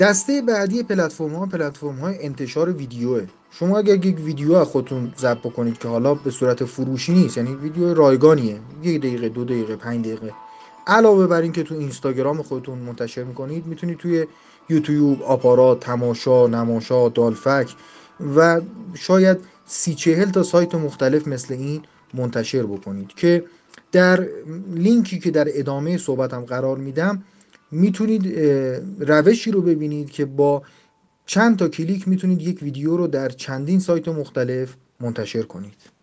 دسته بعدی پلتفرم ها پلتفرم های انتشار ویدیوه. شما اگر یک ویدیو از خودتون ضبط بکنید که حالا به صورت فروشی نیست یعنی ویدیو رایگانیه یک دقیقه دو دقیقه پنج دقیقه. علاوه بر اینکه تو اینستاگرام خودتون منتشر می‌کنید می‌تونید توی یوتیوب آپارات تماشا نماشا دالفک و شاید سی چهل تا سایت مختلف مثل این منتشر بکنید که در لینکی که در ادامه صحبتم قرار میدم می‌تونید روشی رو ببینید که با چند تا کلیک می‌تونید یک ویدیو رو در چندین سایت مختلف منتشر کنید.